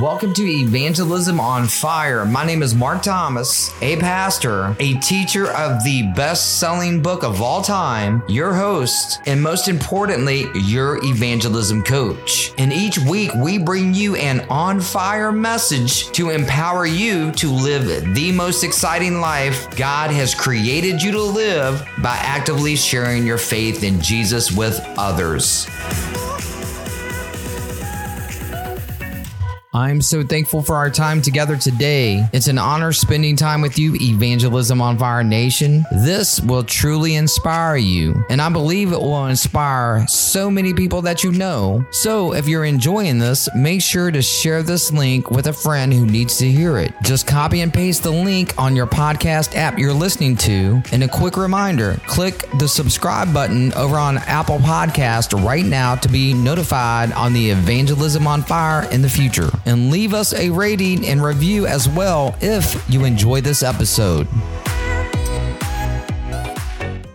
Welcome to Evangelism on Fire. My name is Mark Thomas, a pastor, a teacher of the best selling book of all time, your host, and most importantly, your evangelism coach. And each week, we bring you an on fire message to empower you to live the most exciting life God has created you to live by actively sharing your faith in Jesus with others. I'm so thankful for our time together today. It's an honor spending time with you, Evangelism on Fire Nation. This will truly inspire you, and I believe it will inspire so many people that you know. So, if you're enjoying this, make sure to share this link with a friend who needs to hear it. Just copy and paste the link on your podcast app you're listening to. And a quick reminder click the subscribe button over on Apple Podcast right now to be notified on the Evangelism on Fire in the future and leave us a rating and review as well if you enjoy this episode.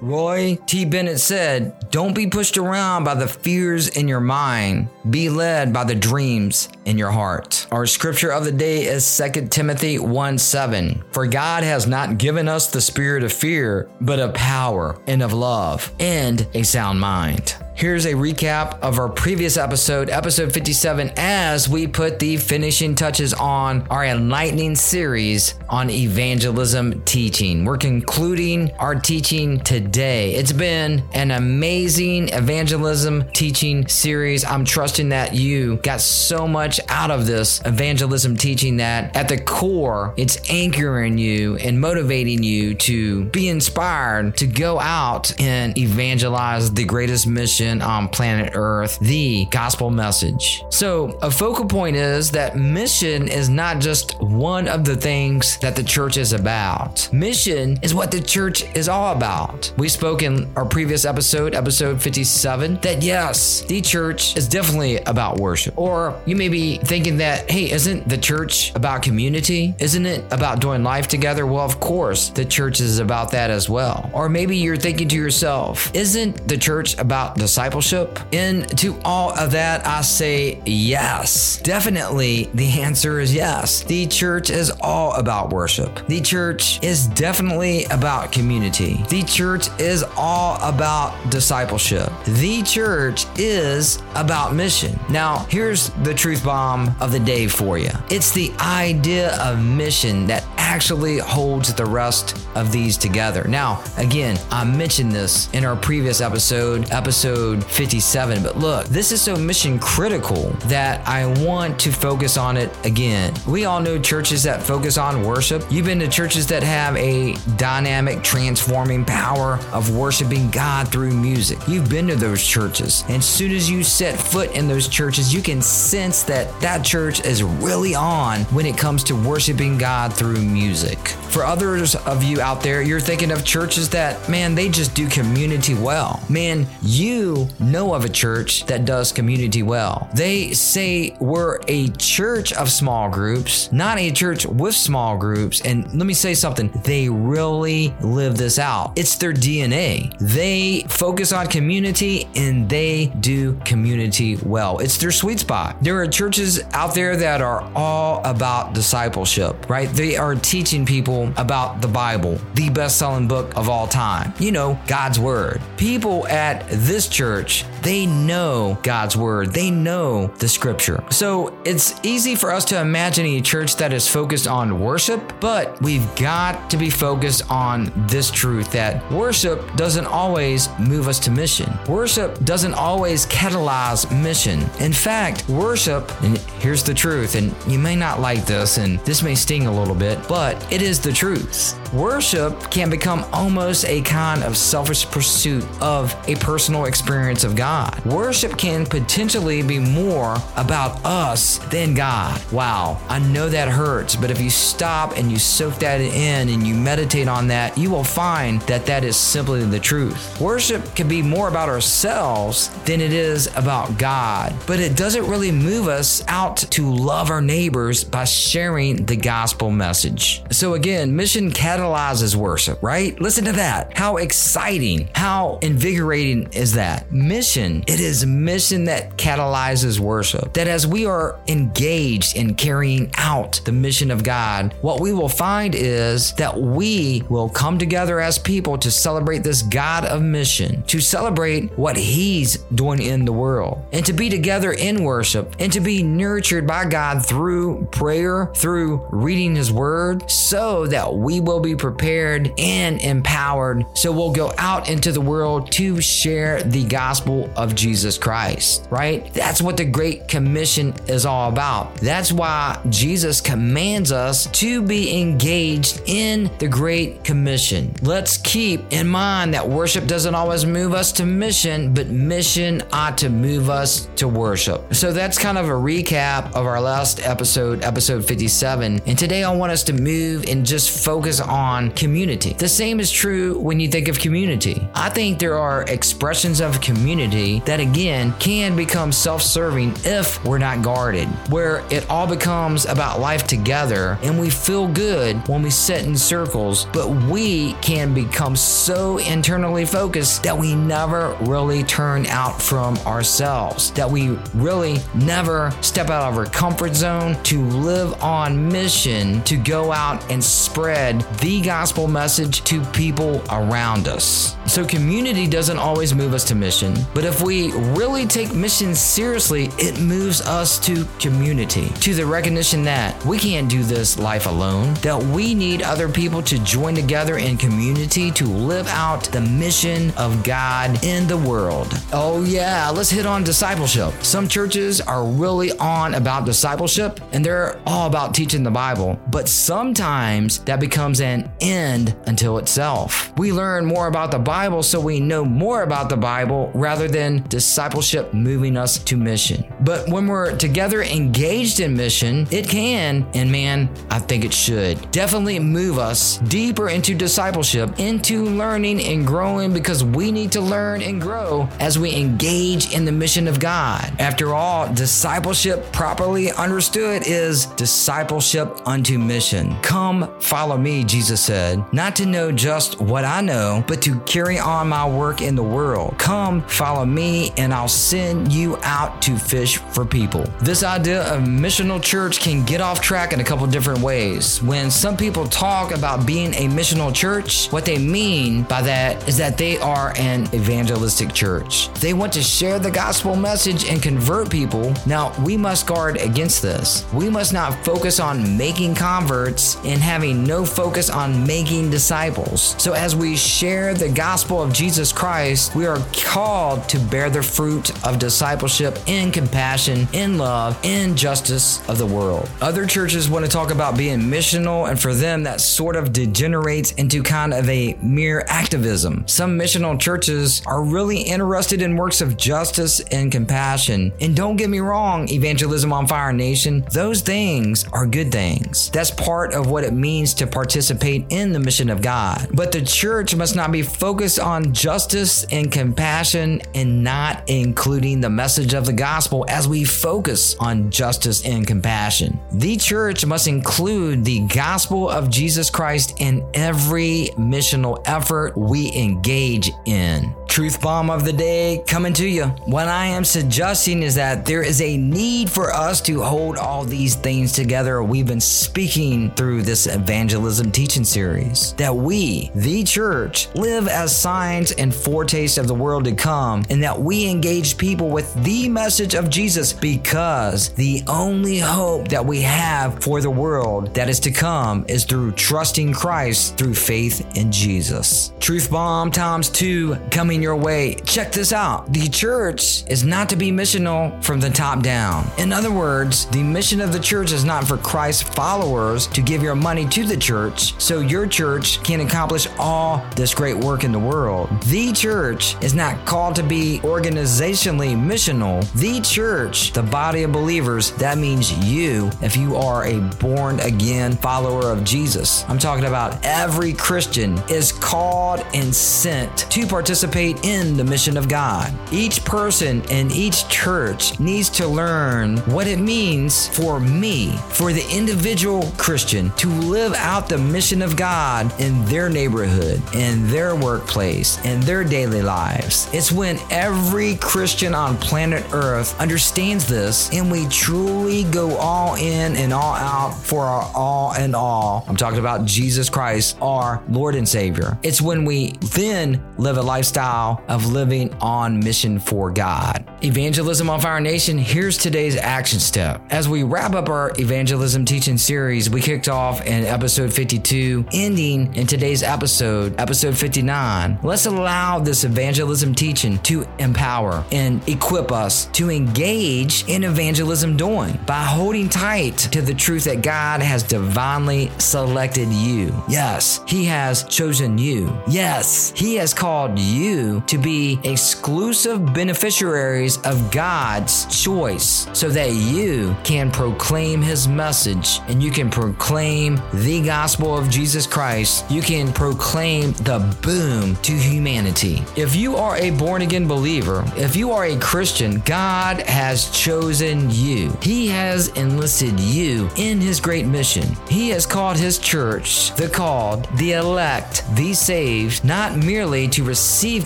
Roy T. Bennett said, Don't be pushed around by the fears in your mind. Be led by the dreams in your heart. Our scripture of the day is 2 Timothy 1 7. For God has not given us the spirit of fear, but of power and of love and a sound mind. Here's a recap of our previous episode, episode 57, as we put the finishing touches on our enlightening series on evangelism teaching. We're concluding our teaching today. It's been an amazing evangelism teaching series. I'm trusting that you got so much out of this evangelism teaching that at the core, it's anchoring you and motivating you to be inspired to go out and evangelize the greatest mission mission on um, planet Earth, the gospel message. So, a focal point is that mission is not just one of the things that the church is about. Mission is what the church is all about. We spoke in our previous episode, episode 57, that yes, the church is definitely about worship. Or you may be thinking that, hey, isn't the church about community? Isn't it about doing life together? Well, of course, the church is about that as well. Or maybe you're thinking to yourself, isn't the church about the discipleship? Into all of that, I say yes. Definitely the answer is yes. The church is all about worship. The church is definitely about community. The church is all about discipleship. The church is about mission. Now, here's the truth bomb of the day for you it's the idea of mission that actually holds the rest of these together. Now, again, I mentioned this in our previous episode, episode episode 57. But look, this is so mission critical that I want to focus on it again. We all know churches that focus on worship. You've been to churches that have a dynamic, transforming power of worshiping God through music. You've been to those churches. And as soon as you set foot in those churches, you can sense that that church is really on when it comes to worshiping God through music. For others of you out there, you're thinking of churches that, man, they just do community well. Man, you know of a church that does community well. They say we're a church of small groups, not a church with small groups. And let me say something, they really live this out. It's their DNA. They focus on community and they do community well. It's their sweet spot. There are churches out there that are all about discipleship, right? They are teaching people about the Bible, the best selling book of all time. You know, God's Word. People at this church church, they know God's word, they know the scripture. So it's easy for us to imagine a church that is focused on worship, but we've got to be focused on this truth that worship doesn't always move us to mission. Worship doesn't always catalyze mission. In fact, worship, and here's the truth, and you may not like this, and this may sting a little bit, but it is the truth. Worship can become almost a kind of selfish pursuit of a personal experience of God. Worship can potentially be more about us than God. Wow, I know that hurts, but if you stop and you soak that in and you meditate on that, you will find that that is simply the truth. Worship can be more about ourselves than it is about God, but it doesn't really move us out to love our neighbors by sharing the gospel message. So again, mission catalyzes worship, right? Listen to that. How exciting, how invigorating is that? Mission. It is a mission that catalyzes worship. That as we are engaged in carrying out the mission of God, what we will find is that we will come together as people to celebrate this God of mission, to celebrate what He's doing in the world, and to be together in worship, and to be nurtured by God through prayer, through reading His Word, so that we will be prepared and empowered. So we'll go out into the world to share the gospel of Jesus Christ, right? That's what the Great Commission is all about. That's why Jesus commands us to be engaged in the Great Commission. Let's keep in mind that worship doesn't always move us to mission, but mission ought to move us to worship. So that's kind of a recap of our last episode, episode 57. And today I want us to move and just focus on community. The same is true when you think of community. I think there are expressions of community that, again, can become self serving if we're not guarded, where it all becomes about life together and we feel good when we sit in circles, but we can become so internally focused that we never really turn out from ourselves, that we really never step out of our comfort zone to live on mission to go out and spread the gospel message to people around us. So, community doesn't always move us to mission, but if we really take mission seriously, it moves us to community, to the recognition that we can't do this life alone, that we need other people to join together in community to live out the mission of God in the world. Oh, yeah, let's hit on discipleship. Some churches are really on about discipleship and they're all about teaching the Bible, but sometimes that becomes an end until itself. We learn more about the Bible so we know more about the Bible rather than discipleship moving us to mission. But when we're together engaged in mission, it can, and man, I think it should, definitely move us deeper into discipleship, into learning and growing because we need to learn and grow as we engage in the mission of God. After all, discipleship properly understood is discipleship unto mission. Come follow me, Jesus said, not to know just what I know, but to carry on my work in the world. Come follow me, and I'll send you out to fish for people. This idea of missional church can get off track in a couple different ways. When some people talk about being a missional church, what they mean by that is that they are an evangelistic church. They want to share the gospel message and convert people. Now, we must guard against this. We must not focus on making converts and having no focus on making disciples. So, as we share the gospel of Jesus Christ, we are called to bear the fruit of discipleship in compassion, in love, in justice of the world. Other churches want to talk about being missional, and for them, that sort of degenerates into kind of a mere activism. Some missional churches are really interested in works of justice and compassion. And don't get me wrong, Evangelism on Fire Nation, those things are good things. That's part of what it means to participate in the mission of God. But the church must not be focused on justice and compassion and not including the message of the gospel as we focus on justice and compassion. The church must include the gospel of Jesus Christ in every missional effort we engage in. Truth bomb of the day coming to you. What I am suggesting is that there is a need for us to hold all these things together. We've been speaking through this evangelism teaching series that we, the church, live as signs and foretaste of the world to come, and that we engage people with the message of Jesus because the only hope that we have for the world that is to come is through trusting Christ through faith in Jesus. Truth bomb times two coming your way. Check this out. The church is not to be missional from the top down. In other words, the mission of the church is not for Christ's followers to give your money to the church so your church can accomplish all this great work in the world. The church is not called to be organizationally missional. The church, the body of believers, that means you if you are a born again follower of Jesus. I'm talking about every Christian is called and sent to participate in the mission of God. Each person in each church needs to learn what it means for me, for the individual Christian, to live out the mission of God in their neighborhood, in their workplace, in their daily lives. It's when every Christian on planet Earth understands this and we truly go all in and all out for our all and all. I'm talking about Jesus Christ, our Lord and Savior. It's when we then live a lifestyle of living on mission for God. Evangelism on Fire Nation, here's today's action step. As we wrap up our evangelism teaching series, we kicked off in episode 52, ending in today's episode, episode 59. Let's allow this evangelism teaching to empower and equip us to engage in evangelism doing by holding tight to the truth that God has divinely selected you. Yes, He has chosen you. Yes, He has called you to be exclusive beneficiaries of God's choice so that you can proclaim His message and you can proclaim the gospel of Jesus Christ. You can proclaim the boom to humanity. If you are a born again believer, if you are a Christian, God has chosen you. He has enlisted you in His great mission. He has called His church the called, the elect, the saved, not merely to receive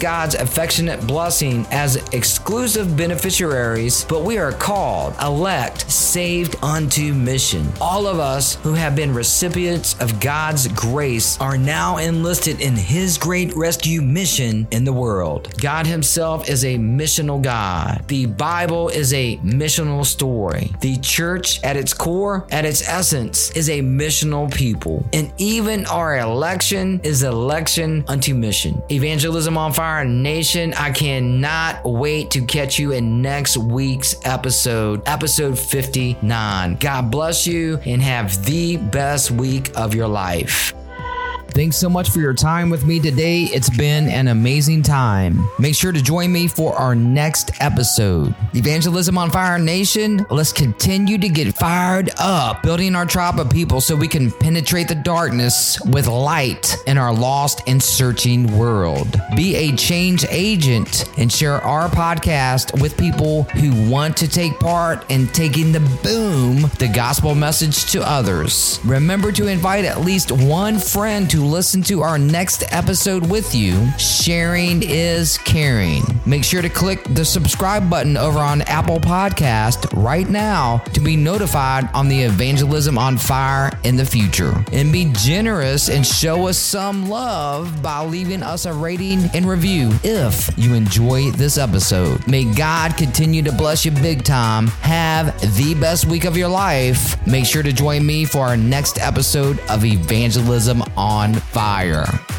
God's affectionate blessing as exclusive beneficiaries, but we are called, elect, saved unto mission. All of us who have been recipients of God's grace are now enlisted in His great rescue mission in the world. God Himself is a missional God. The Bible is a missional story. The church, at its core, at its essence, is a missional people. And even our election is election unto mission. Evangelism on Fire Nation, I cannot wait to catch you in next week's episode, episode 59. God bless you and have the best week of your life. Thanks so much for your time with me today. It's been an amazing time. Make sure to join me for our next episode. Evangelism on Fire Nation, let's continue to get fired up, building our tribe of people so we can penetrate the darkness with light in our lost and searching world. Be a change agent and share our podcast with people who want to take part in taking the boom, the gospel message to others. Remember to invite at least one friend to listen to our next episode with you. Sharing is caring. Make sure to click the subscribe button over on Apple Podcast right now to be notified on the evangelism on fire in the future. And be generous and show us some love by leaving us a rating and review if you enjoy this episode. May God continue to bless you big time. Have the best week of your life. Make sure to join me for our next episode of Evangelism on Fire.